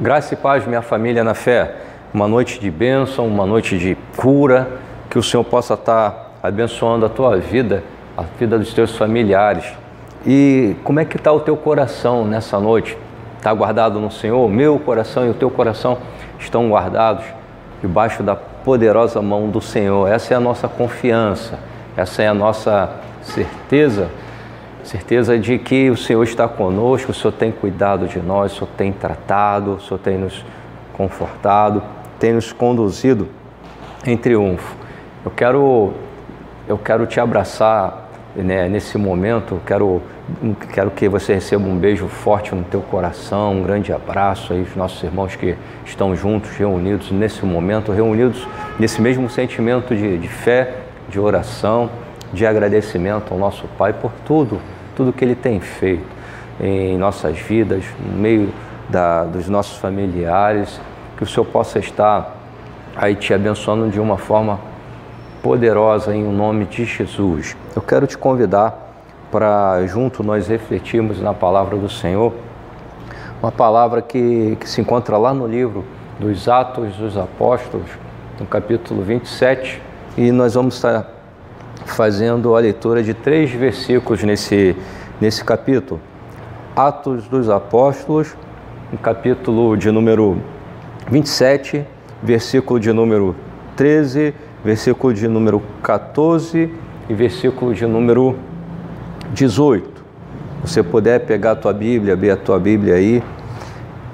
Graça e paz, minha família na fé. Uma noite de bênção, uma noite de cura, que o Senhor possa estar abençoando a tua vida, a vida dos teus familiares. E como é que está o teu coração nessa noite? Está guardado no Senhor? Meu coração e o teu coração estão guardados debaixo da poderosa mão do Senhor. Essa é a nossa confiança, essa é a nossa certeza certeza de que o Senhor está conosco, o Senhor tem cuidado de nós, o Senhor tem tratado, o Senhor tem nos confortado, tem nos conduzido em triunfo. Eu quero, eu quero te abraçar né, nesse momento, quero, quero que você receba um beijo forte no teu coração, um grande abraço aí os nossos irmãos que estão juntos, reunidos nesse momento, reunidos nesse mesmo sentimento de, de fé, de oração, de agradecimento ao nosso Pai por tudo tudo que Ele tem feito em nossas vidas, no meio da, dos nossos familiares, que o Senhor possa estar aí te abençoando de uma forma poderosa em nome de Jesus. Eu quero te convidar para junto nós refletirmos na palavra do Senhor, uma palavra que, que se encontra lá no livro dos Atos dos Apóstolos, no capítulo 27, e nós vamos estar fazendo a leitura de três versículos nesse, nesse capítulo. Atos dos Apóstolos, capítulo de número 27, versículo de número 13, versículo de número 14 e versículo de número 18. Você puder pegar a tua Bíblia, abrir a tua Bíblia aí,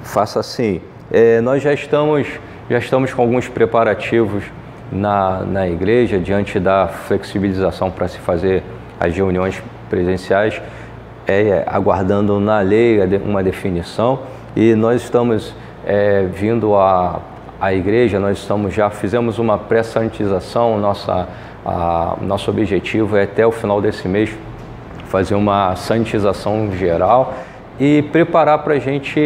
faça assim. É, nós já estamos, já estamos com alguns preparativos na, na igreja, diante da flexibilização para se fazer as reuniões presenciais, é, aguardando na lei uma definição. E nós estamos é, vindo à, à igreja, nós estamos já fizemos uma pré-santização, nossa, a, nosso objetivo é até o final desse mês fazer uma santização geral e preparar para a gente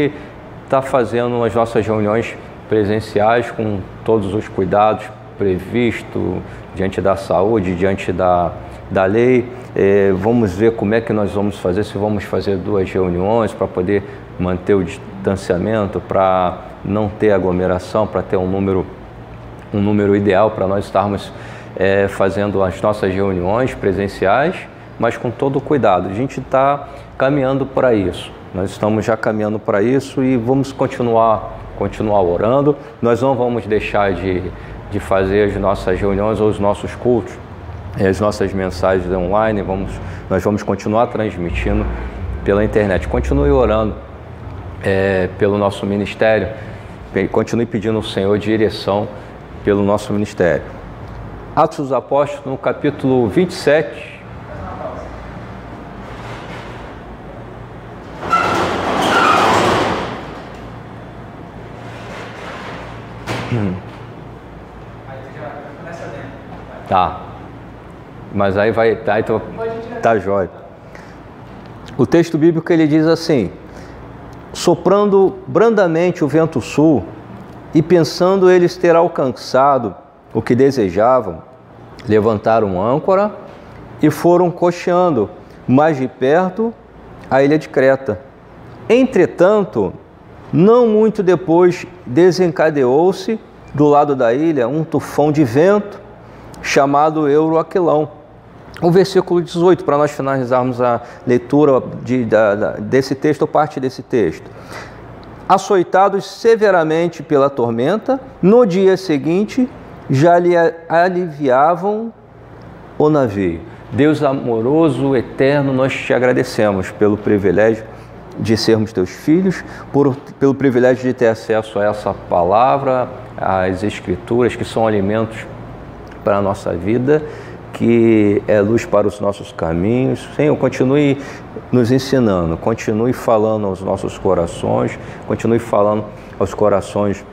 estar tá fazendo as nossas reuniões presenciais com todos os cuidados previsto diante da saúde, diante da, da lei. É, vamos ver como é que nós vamos fazer, se vamos fazer duas reuniões para poder manter o distanciamento, para não ter aglomeração, para ter um número, um número ideal para nós estarmos é, fazendo as nossas reuniões presenciais, mas com todo cuidado. A gente está caminhando para isso. Nós estamos já caminhando para isso e vamos continuar, continuar orando. Nós não vamos deixar de de fazer as nossas reuniões ou os nossos cultos, as nossas mensagens online, vamos, nós vamos continuar transmitindo pela internet. Continue orando é, pelo nosso ministério, continue pedindo ao Senhor direção pelo nosso ministério. Atos dos Apóstolos, no capítulo 27, Tá. Mas aí vai. Tá, então, tá jóia. O texto bíblico ele diz assim: soprando brandamente o vento sul, e pensando eles ter alcançado o que desejavam, levantaram âncora e foram cocheando mais de perto a ilha de Creta. Entretanto, não muito depois desencadeou-se do lado da ilha um tufão de vento chamado Euroaquilão. O versículo 18, para nós finalizarmos a leitura de, da, da, desse texto, ou parte desse texto. Açoitados severamente pela tormenta, no dia seguinte já lhe aliviavam o navio. Deus amoroso, eterno, nós te agradecemos pelo privilégio de sermos teus filhos, por, pelo privilégio de ter acesso a essa palavra, às escrituras, que são alimentos para a nossa vida, que é luz para os nossos caminhos. Senhor, continue nos ensinando, continue falando aos nossos corações, continue falando aos corações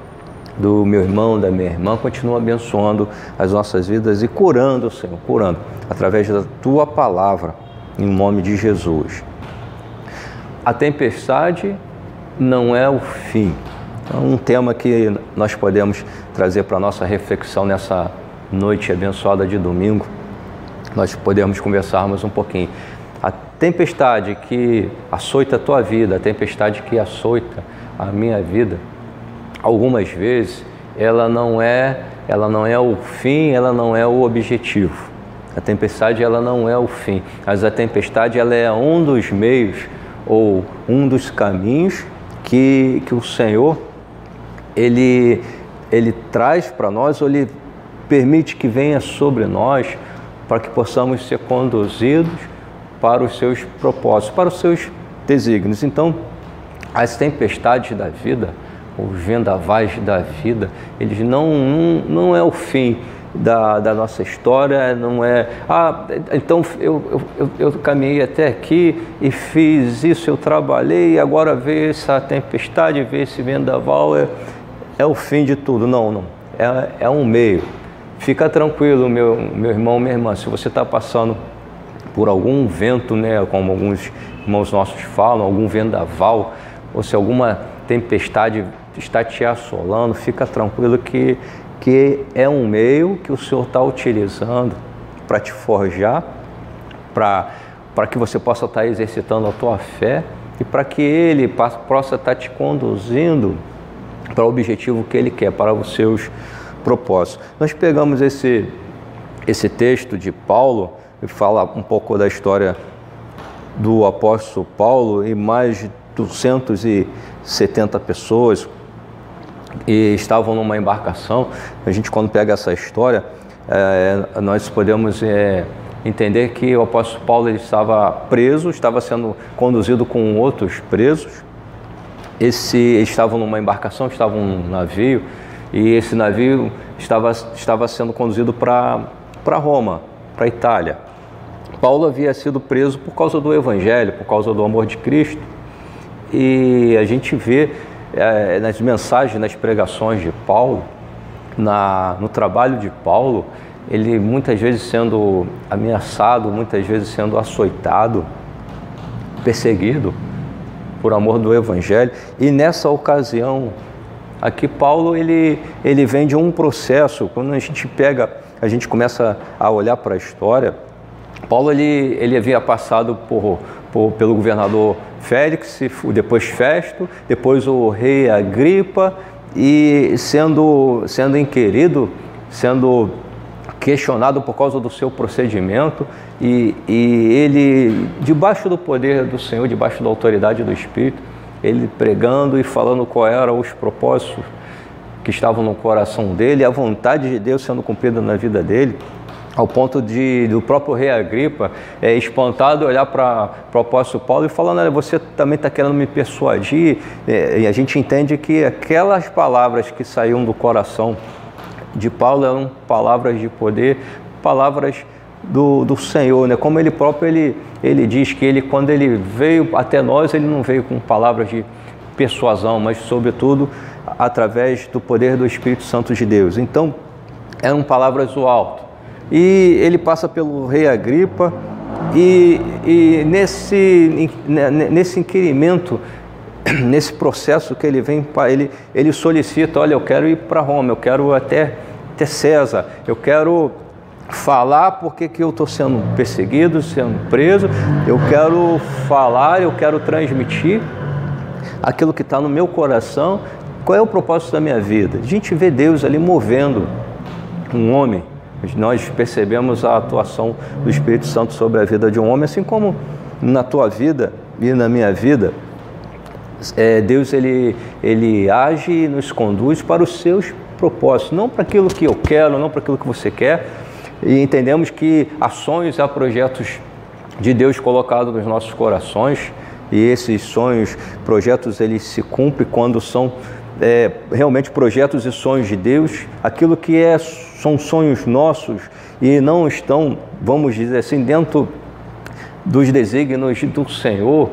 do meu irmão, da minha irmã, continue abençoando as nossas vidas e curando, Senhor, curando, através da tua palavra, em nome de Jesus. A tempestade não é o fim. É um tema que nós podemos trazer para a nossa reflexão nessa noite abençoada de domingo, nós podemos conversarmos um pouquinho. A tempestade que açoita a tua vida, a tempestade que açoita a minha vida, algumas vezes, ela não é, ela não é o fim, ela não é o objetivo. A tempestade ela não é o fim, mas a tempestade ela é um dos meios ou um dos caminhos que, que o Senhor ele, ele traz para nós, ou ele permite que venha sobre nós para que possamos ser conduzidos para os seus propósitos, para os seus desígnios. Então, as tempestades da vida, os vendavais da vida, eles não, não, não é o fim da, da nossa história, não é, ah, então eu, eu, eu caminhei até aqui e fiz isso, eu trabalhei, agora veio essa tempestade, veio esse vendaval, é, é o fim de tudo. Não, não, é, é um meio. Fica tranquilo, meu, meu irmão, minha irmã, se você está passando por algum vento, né, como alguns irmãos nossos falam, algum vendaval, ou se alguma tempestade está te assolando, fica tranquilo que, que é um meio que o Senhor está utilizando para te forjar, para que você possa estar tá exercitando a tua fé e para que Ele possa estar tá te conduzindo para o objetivo que Ele quer, para os seus propósitos. Nós pegamos esse, esse texto de Paulo e fala um pouco da história do apóstolo Paulo e mais de 270 pessoas e estavam numa embarcação. A gente, quando pega essa história, é, nós podemos é, entender que o apóstolo Paulo estava preso, estava sendo conduzido com outros presos. Esse, estavam numa embarcação, estavam num navio, e esse navio estava, estava sendo conduzido para Roma, para Itália. Paulo havia sido preso por causa do Evangelho, por causa do amor de Cristo. E a gente vê é, nas mensagens, nas pregações de Paulo, na, no trabalho de Paulo, ele muitas vezes sendo ameaçado, muitas vezes sendo açoitado, perseguido por amor do Evangelho. E nessa ocasião, aqui Paulo ele, ele vem de um processo, quando a gente pega, a gente começa a olhar para a história, Paulo ele, ele havia passado por, por, pelo governador Félix, depois Festo, depois o rei Agripa, e sendo, sendo inquirido, sendo questionado por causa do seu procedimento, e, e ele, debaixo do poder do Senhor, debaixo da autoridade do Espírito, ele pregando e falando quais eram os propósitos que estavam no coração dele, a vontade de Deus sendo cumprida na vida dele ao ponto de do próprio rei Agripa é, espantado olhar para o apóstolo Paulo e falando, olha, você também está querendo me persuadir, é, e a gente entende que aquelas palavras que saíam do coração de Paulo eram palavras de poder, palavras do, do Senhor, né? como ele próprio ele, ele diz que ele, quando ele veio até nós, ele não veio com palavras de persuasão, mas sobretudo através do poder do Espírito Santo de Deus. Então, eram palavras do alto e ele passa pelo rei Agripa e, e nesse, nesse inquirimento, nesse processo que ele vem, ele, ele solicita, olha, eu quero ir para Roma, eu quero até, até César, eu quero falar porque que eu estou sendo perseguido, sendo preso, eu quero falar, eu quero transmitir aquilo que está no meu coração, qual é o propósito da minha vida? A gente vê Deus ali movendo um homem nós percebemos a atuação do Espírito Santo sobre a vida de um homem, assim como na tua vida e na minha vida. É, Deus ele, ele age e nos conduz para os seus propósitos, não para aquilo que eu quero, não para aquilo que você quer. E entendemos que há sonhos, há projetos de Deus colocados nos nossos corações. E esses sonhos, projetos, eles se cumprem quando são é, realmente projetos e sonhos de Deus, aquilo que é, são sonhos nossos e não estão, vamos dizer assim, dentro dos desígnios do Senhor,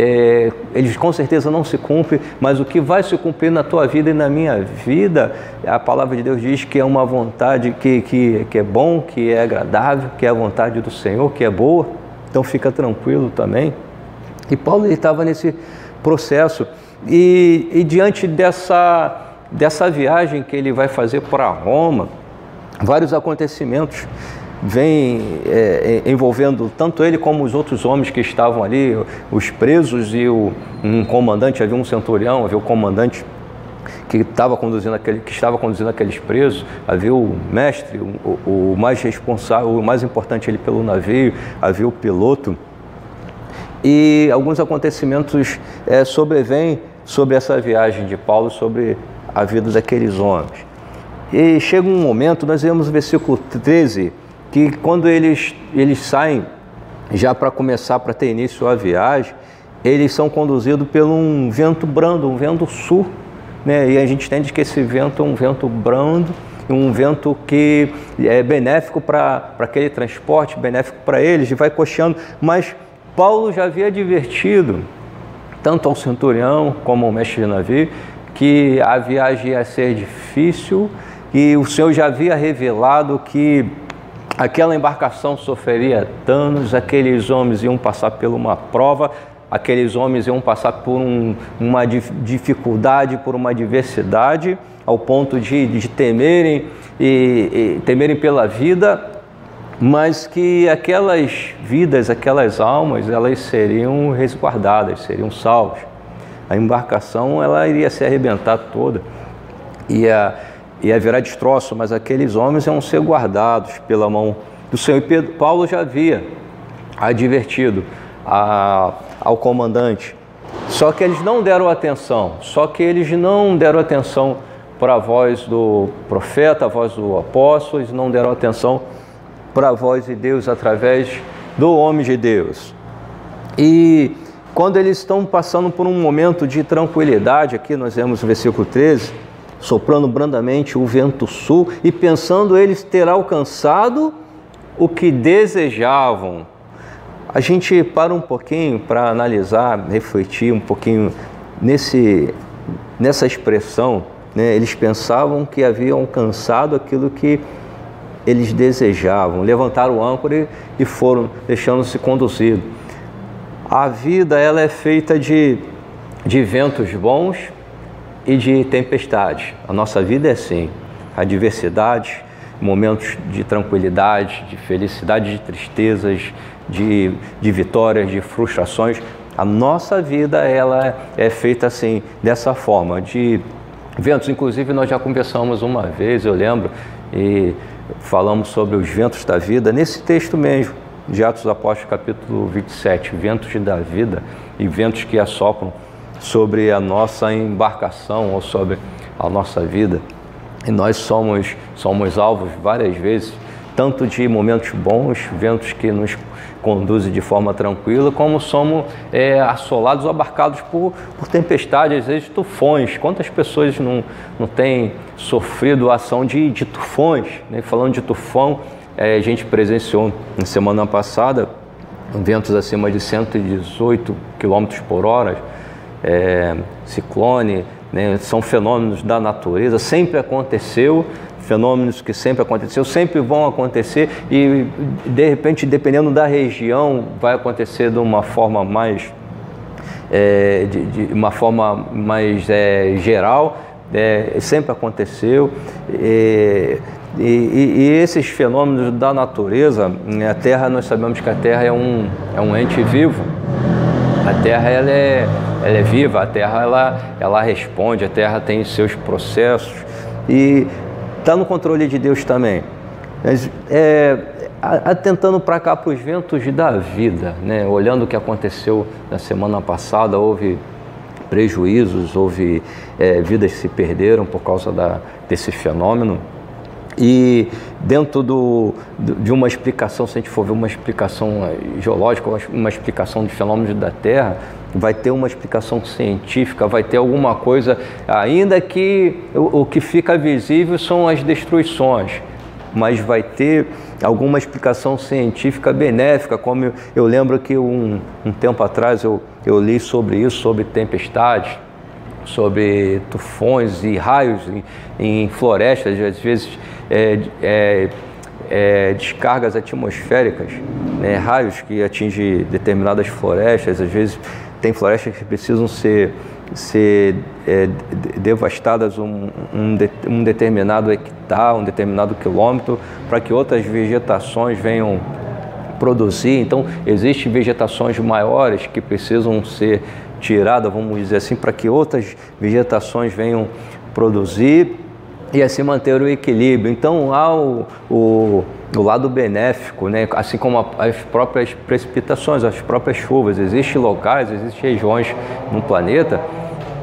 é, eles com certeza não se cumprem, mas o que vai se cumprir na tua vida e na minha vida, a palavra de Deus diz que é uma vontade que, que, que é bom, que é agradável, que é a vontade do Senhor, que é boa, então fica tranquilo também. E Paulo estava nesse processo. E, e diante dessa, dessa viagem que ele vai fazer para Roma, vários acontecimentos vêm é, é, envolvendo tanto ele como os outros homens que estavam ali, os presos e o, um comandante, havia um centurião, havia o comandante que estava conduzindo aquele, que estava conduzindo aqueles presos, havia o mestre, o, o, mais responsável, o mais importante ele pelo navio, havia o piloto. E alguns acontecimentos é, sobrevêm sobre essa viagem de Paulo, sobre a vida daqueles homens. E chega um momento, nós vemos o versículo 13, que quando eles, eles saem já para começar, para ter início a viagem, eles são conduzidos por um vento brando, um vento sul, né? e a gente entende que esse vento é um vento brando, um vento que é benéfico para aquele transporte, benéfico para eles, e vai coxando, mas Paulo já havia advertido, tanto ao centurião como ao mestre de navio, que a viagem ia ser difícil e o Senhor já havia revelado que aquela embarcação sofreria danos, aqueles homens iam passar por uma prova, aqueles homens iam passar por um, uma dificuldade, por uma adversidade, ao ponto de, de temerem e, e temerem pela vida, mas que aquelas vidas, aquelas almas, elas seriam resguardadas, seriam salvas. A embarcação ela iria se arrebentar toda, ia, ia virar destroço, mas aqueles homens iam ser guardados pela mão do Senhor. E Pedro, Paulo já havia advertido a, ao comandante. Só que eles não deram atenção, só que eles não deram atenção para a voz do profeta, a voz do apóstolo, eles não deram atenção para a voz de Deus através do homem de Deus. E quando eles estão passando por um momento de tranquilidade, aqui nós vemos no versículo 13, soprando brandamente o vento sul e pensando eles ter alcançado o que desejavam a gente para um pouquinho para analisar, refletir um pouquinho nesse, nessa expressão. Né? Eles pensavam que haviam alcançado aquilo que eles desejavam, levantaram o âncora e foram deixando-se conduzido. A vida ela é feita de, de ventos bons e de tempestades. A nossa vida é assim, adversidades, momentos de tranquilidade, de felicidade, de tristezas, de, de vitórias, de frustrações. A nossa vida ela é feita assim, dessa forma, de ventos. Inclusive nós já conversamos uma vez, eu lembro, e falamos sobre os ventos da vida nesse texto mesmo, de Atos Apóstolos, capítulo 27, ventos da vida e ventos que assopram sobre a nossa embarcação ou sobre a nossa vida. E nós somos, somos alvos várias vezes, tanto de momentos bons, ventos que nos conduzem de forma tranquila, como somos é, assolados ou abarcados por, por tempestades, às vezes tufões. Quantas pessoas não, não têm sofrido a ação de, de tufões? Né? Falando de tufão, é, a gente presenciou na semana passada ventos acima de 118 km por hora, é, ciclone, né? são fenômenos da natureza, sempre aconteceu, fenômenos que sempre aconteceu, sempre vão acontecer e de repente, dependendo da região, vai acontecer de uma forma mais é, de, de, uma forma mais é, geral, é, sempre aconteceu. E, e, e, esses fenômenos da natureza, a Terra, nós sabemos que a Terra é um, é um ente vivo. A Terra ela é, ela é viva, a Terra ela, ela responde, a Terra tem seus processos. E está no controle de Deus também. Mas, é, atentando para cá para os ventos da vida, né? olhando o que aconteceu na semana passada, houve prejuízos, houve é, vidas que se perderam por causa da, desse fenômeno. E dentro do, de uma explicação, se a gente for ver uma explicação é, geológica, uma explicação de fenômenos da Terra, vai ter uma explicação científica, vai ter alguma coisa, ainda que o, que fica visível são as destruições, mas vai ter alguma explicação científica benéfica, como eu, eu lembro que um, um tempo atrás eu, eu li sobre isso, sobre tempestades, sobre tufões e raios em, em florestas, às vezes é, é, é, descargas atmosféricas, né, raios que atingem determinadas florestas, às vezes tem florestas que precisam ser, ser é, devastadas um, um, de, um determinado hectare, um determinado quilômetro, para que outras vegetações venham produzir. Então, existem vegetações maiores que precisam ser tiradas, vamos dizer assim, para que outras vegetações venham produzir e assim manter o equilíbrio. Então há o, o, o lado benéfico, né? assim como as próprias precipitações, as próprias chuvas. Existem locais, existem regiões no planeta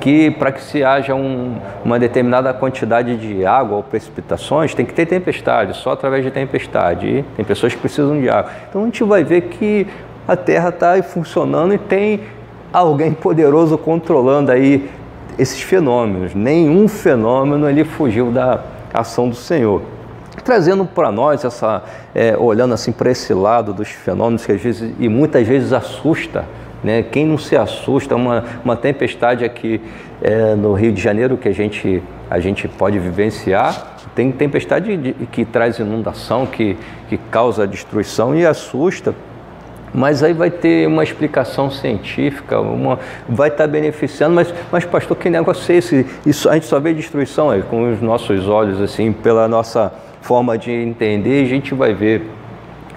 que para que se haja um, uma determinada quantidade de água ou precipitações, tem que ter tempestade, só através de tempestade. E tem pessoas que precisam de água. Então a gente vai ver que a Terra está funcionando e tem alguém poderoso controlando aí esses fenômenos. Nenhum fenômeno ele fugiu da ação do Senhor. Trazendo para nós essa, é, olhando assim para esse lado dos fenômenos que às vezes e muitas vezes assusta né? Quem não se assusta, uma, uma tempestade aqui é, no Rio de Janeiro que a gente, a gente pode vivenciar, tem tempestade de, que traz inundação, que, que causa destruição e assusta, mas aí vai ter uma explicação científica, uma, vai estar beneficiando, mas, mas pastor, que negócio é esse? Isso, a gente só vê destruição aí, com os nossos olhos, assim, pela nossa forma de entender, a gente vai ver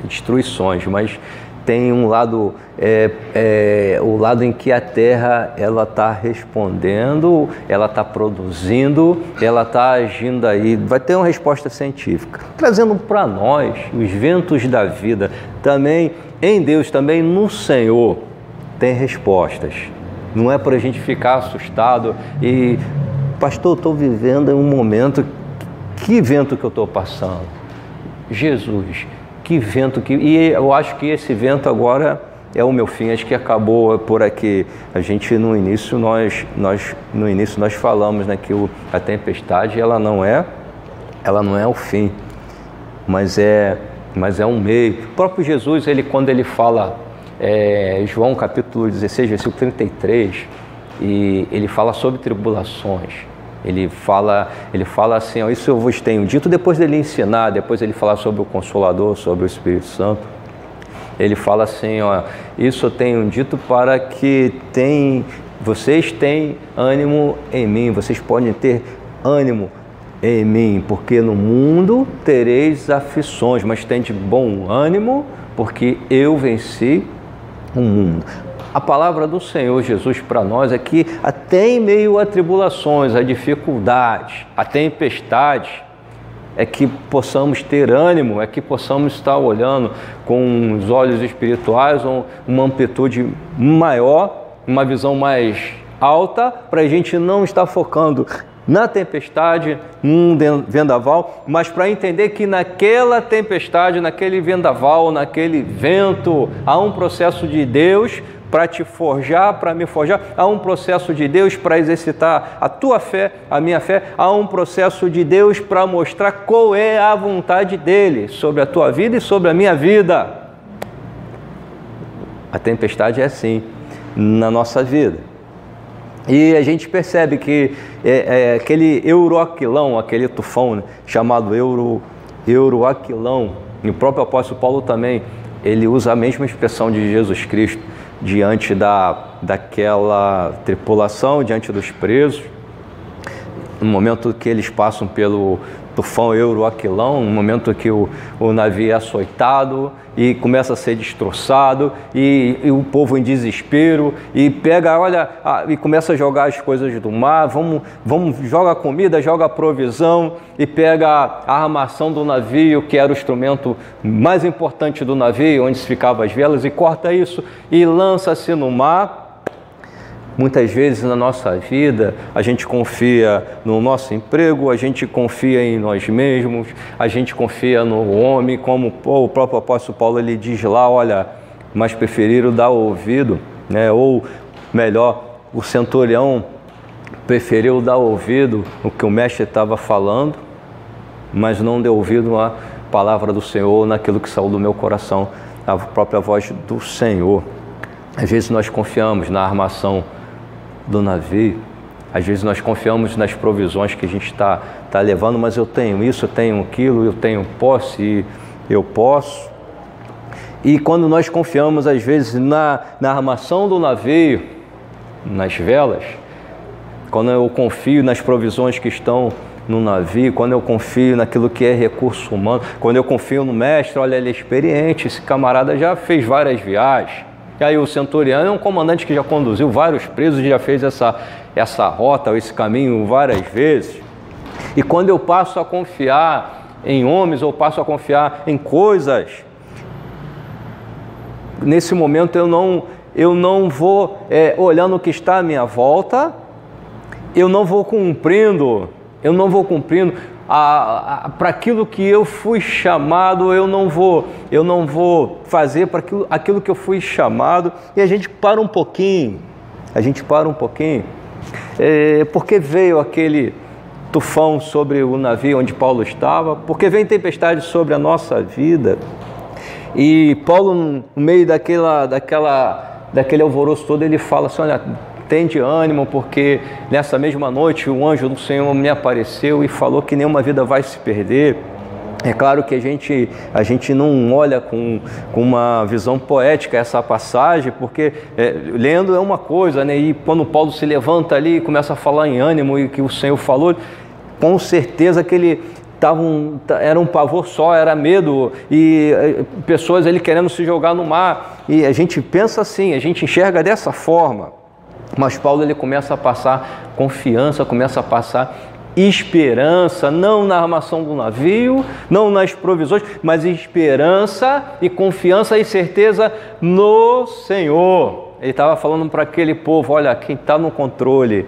destruições, mas tem um lado, é, é, o lado em que a Terra ela está respondendo, ela está produzindo, ela está agindo aí, vai ter uma resposta científica. Trazendo para nós os ventos da vida, também em Deus, também no Senhor, tem respostas. Não é para a gente ficar assustado e, pastor, estou vivendo um momento, que vento que eu estou passando? Jesus, que vento que. E eu acho que esse vento agora é o meu fim, acho que acabou por aqui. A gente no início nós, nós no início nós falamos né, que o, a tempestade ela não é ela não é o fim, mas é mas é um meio. O próprio Jesus ele quando ele fala é, João capítulo 16 versículo 33 e ele fala sobre tribulações. Ele fala, ele fala assim, ó, isso eu vos tenho dito depois dele ensinar, depois ele falar sobre o Consolador, sobre o Espírito Santo. Ele fala assim, ó, isso eu tenho dito para que tem, vocês têm ânimo em mim, vocês podem ter ânimo em mim, porque no mundo tereis aflições, mas tem de bom ânimo, porque eu venci o mundo. A palavra do Senhor Jesus para nós é que até em meio a tribulações, a dificuldades, a tempestades, é que possamos ter ânimo, é que possamos estar olhando com os olhos espirituais, uma amplitude maior, uma visão mais alta, para a gente não estar focando na tempestade, num vendaval, mas para entender que naquela tempestade, naquele vendaval, naquele vento, há um processo de Deus para te forjar, para me forjar. Há um processo de Deus para exercitar a tua fé, a minha fé. Há um processo de Deus para mostrar qual é a vontade dele sobre a tua vida e sobre a minha vida. A tempestade é assim na nossa vida. E a gente percebe que é, é, aquele euroaquilão, aquele tufão né, chamado euro, euroaquilão, e o próprio apóstolo Paulo também, ele usa a mesma expressão de Jesus Cristo diante da, daquela tripulação, diante dos presos. No momento que eles passam pelo tufão Euroaquilão, no momento que o, o navio é açoitado e começa a ser destroçado e, e o povo em desespero e pega, olha, a, e começa a jogar as coisas do mar, vamos, vamos joga comida, joga provisão e pega a armação do navio, que era o instrumento mais importante do navio, onde se ficavam as velas, e corta isso e lança-se no mar Muitas vezes na nossa vida a gente confia no nosso emprego, a gente confia em nós mesmos, a gente confia no homem, como o próprio apóstolo Paulo ele diz lá, olha, mas preferiram dar ouvido, né? ou melhor, o centurião preferiu dar ouvido no que o mestre estava falando, mas não deu ouvido à palavra do Senhor, naquilo que saiu do meu coração, a própria voz do Senhor. Às vezes nós confiamos na armação do navio. Às vezes nós confiamos nas provisões que a gente está tá levando, mas eu tenho isso, eu tenho aquilo, eu tenho posse, eu posso. E quando nós confiamos, às vezes, na, na armação do navio, nas velas, quando eu confio nas provisões que estão no navio, quando eu confio naquilo que é recurso humano, quando eu confio no mestre, olha, ele é experiente, esse camarada já fez várias viagens, E aí o centurião é um comandante que já conduziu vários presos, já fez essa, essa rota, esse caminho várias vezes. E quando eu passo a confiar em homens ou passo a confiar em coisas, nesse momento eu não, eu não vou é, olhando o que está à minha volta, eu não vou cumprindo, eu não vou cumprindo para aquilo que eu fui chamado, eu não vou, eu não vou fazer para aquilo, aquilo que eu fui chamado. E a gente para um pouquinho, a gente para um pouquinho, é, porque veio aquele tufão sobre o navio onde Paulo estava, porque vem tempestade sobre a nossa vida. E Paulo, no meio daquela, daquela, daquele alvoroço todo, ele fala assim: olha, Tende ânimo, porque nessa mesma noite o anjo do Senhor me apareceu e falou que nenhuma vida vai se perder. É claro que a gente, a gente não olha com, com uma visão poética essa passagem, porque é, lendo é uma coisa, né? e quando Paulo se levanta ali e começa a falar em ânimo e que o Senhor falou, com certeza que ele tava um, era um pavor só, era medo, e é, pessoas ali querendo se jogar no mar, e a gente pensa assim, a gente enxerga dessa forma. Mas Paulo ele começa a passar confiança, começa a passar esperança, não na armação do navio, não nas provisões, mas esperança e confiança e certeza no Senhor. Ele estava falando para aquele povo: olha, quem está no controle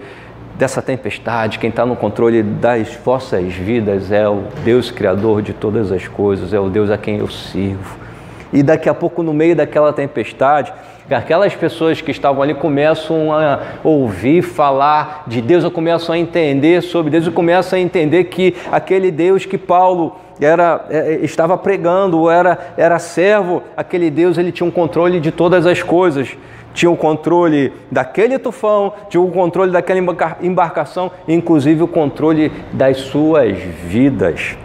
dessa tempestade, quem está no controle das vossas vidas é o Deus Criador de todas as coisas, é o Deus a quem eu sirvo. E daqui a pouco, no meio daquela tempestade, aquelas pessoas que estavam ali começam a ouvir falar de Deus, ou começam a entender sobre Deus, e começam a entender que aquele Deus que Paulo era, é, estava pregando, era, era servo, aquele Deus ele tinha um controle de todas as coisas. Tinha o controle daquele tufão, tinha o controle daquela embarcação, inclusive o controle das suas vidas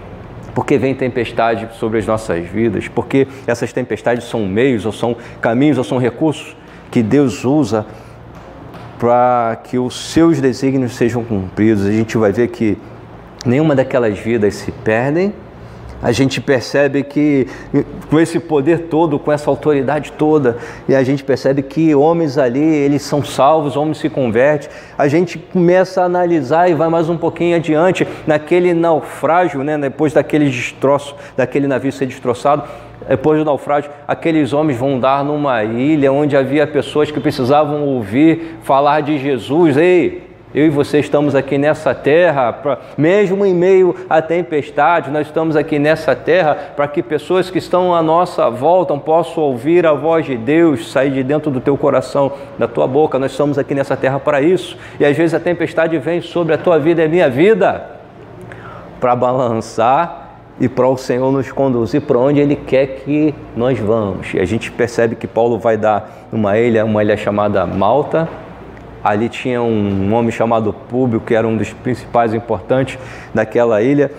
porque vem tempestade sobre as nossas vidas, porque essas tempestades são meios, ou são caminhos, ou são recursos que Deus usa para que os seus desígnios sejam cumpridos. A gente vai ver que nenhuma daquelas vidas se perdem, a gente percebe que com esse poder todo, com essa autoridade toda, e a gente percebe que homens ali, eles são salvos, homens se convertem. A gente começa a analisar e vai mais um pouquinho adiante, naquele naufrágio, né, depois daquele destroço, daquele navio ser destroçado, depois do naufrágio, aqueles homens vão dar numa ilha onde havia pessoas que precisavam ouvir falar de Jesus. Ei, eu e você estamos aqui nessa terra, pra, mesmo em meio à tempestade, nós estamos aqui nessa terra para que pessoas que estão à nossa volta possam ouvir a voz de Deus sair de dentro do teu coração, da tua boca. Nós estamos aqui nessa terra para isso. E às vezes a tempestade vem sobre a tua vida e a minha vida para balançar e para o Senhor nos conduzir para onde Ele quer que nós vamos. E a gente percebe que Paulo vai dar uma ilha, uma ilha chamada Malta, Ali tinha um homem chamado Públio, que era um dos principais importantes daquela ilha.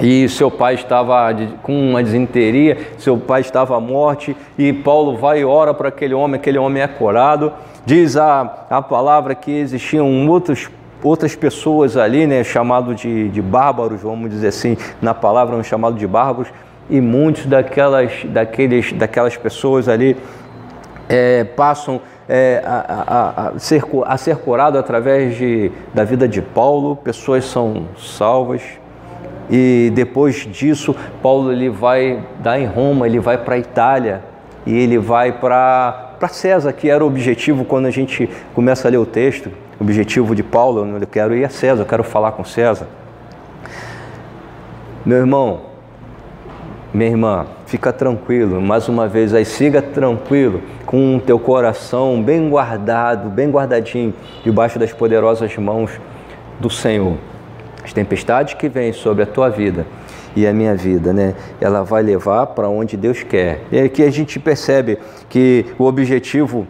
E seu pai estava com uma desinteria, seu pai estava à morte, e Paulo vai e ora para aquele homem, aquele homem é curado. Diz a, a palavra que existiam outros, outras pessoas ali, né, chamado de, de bárbaros, vamos dizer assim, na palavra, um chamado de bárbaros, e muitos daquelas, daqueles, daquelas pessoas ali é, passam é, a, a, a, ser, a ser curado através de, da vida de Paulo, pessoas são salvas. E depois disso, Paulo ele vai dar em Roma, ele vai para a Itália e ele vai para César, que era o objetivo quando a gente começa a ler o texto. O objetivo de Paulo, eu quero ir a César, eu quero falar com César. Meu irmão, minha irmã, fica tranquilo, mais uma vez aí, siga tranquilo, com o teu coração bem guardado, bem guardadinho, debaixo das poderosas mãos do Senhor. As tempestades que vêm sobre a tua vida e a minha vida, né? Ela vai levar para onde Deus quer. E aqui a gente percebe que o objetivo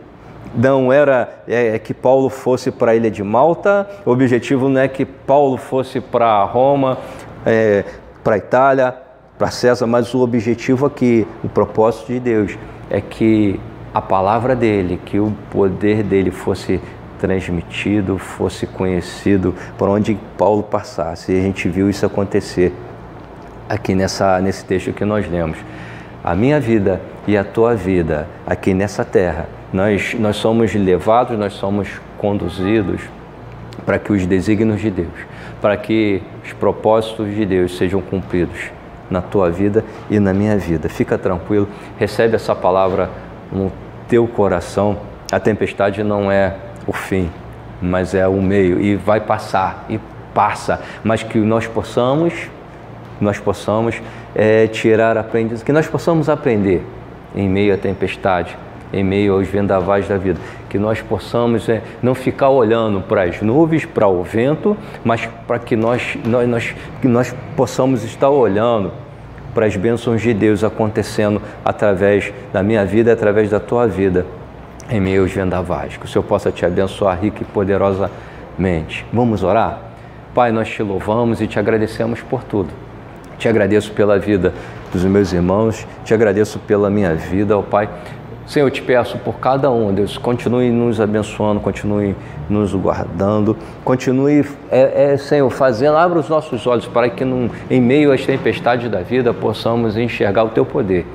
não era é, é que Paulo fosse para a ilha de Malta, o objetivo não é que Paulo fosse para Roma, é, para Itália, para César, mas o objetivo aqui, o propósito de Deus é que a palavra dele, que o poder dele fosse transmitido, fosse conhecido por onde Paulo passasse. E a gente viu isso acontecer aqui nessa, nesse texto que nós lemos. A minha vida e a tua vida aqui nessa terra nós, nós somos levados, nós somos conduzidos para que os desígnios de Deus, para que os propósitos de Deus sejam cumpridos na tua vida e na minha vida. Fica tranquilo, recebe essa palavra no teu coração. A tempestade não é o fim, mas é o meio e vai passar e passa, mas que nós possamos, nós possamos é, tirar aprendizados, que nós possamos aprender em meio à tempestade, em meio aos vendavais da vida, que nós possamos é, não ficar olhando para as nuvens, para o vento, mas para que nós, nós, nós, que nós possamos estar olhando para as bênçãos de Deus acontecendo através da minha vida, através da tua vida, em meio aos vendavais. Que o Senhor possa te abençoar rica e poderosamente. Vamos orar? Pai, nós te louvamos e te agradecemos por tudo. Te agradeço pela vida dos meus irmãos, te agradeço pela minha vida, ó Pai. Senhor, eu te peço por cada um, Deus, continue nos abençoando, continue nos guardando, continue, é, é, Senhor, fazendo, abra os nossos olhos para que num, em meio às tempestades da vida possamos enxergar o Teu poder,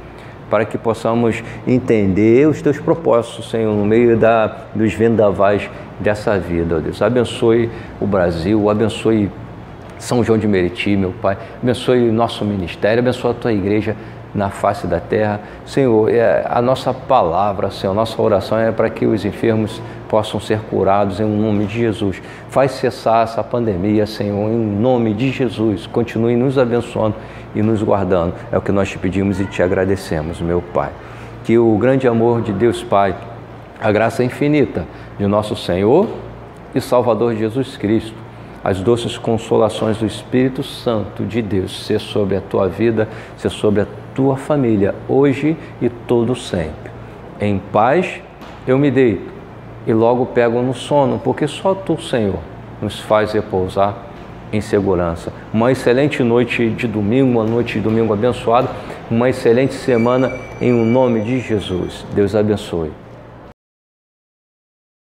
para que possamos entender os Teus propósitos, Senhor, no meio da, dos vendavais dessa vida, Deus. Abençoe o Brasil, abençoe São João de Meriti, meu Pai, abençoe o nosso ministério, abençoe a Tua igreja, na face da terra. Senhor, é a nossa palavra, Senhor, nossa oração é para que os enfermos possam ser curados em nome de Jesus. Faz cessar essa pandemia, Senhor, em nome de Jesus. Continue nos abençoando e nos guardando. É o que nós te pedimos e te agradecemos, meu Pai. Que o grande amor de Deus Pai, a graça infinita de nosso Senhor e Salvador Jesus Cristo, as doces consolações do Espírito Santo de Deus ser sobre a tua vida, ser sobre a tua família, hoje e todo sempre. Em paz eu me deito e logo pego no sono, porque só tu, Senhor, nos faz repousar em segurança. Uma excelente noite de domingo, uma noite de domingo abençoada, uma excelente semana em o nome de Jesus. Deus abençoe.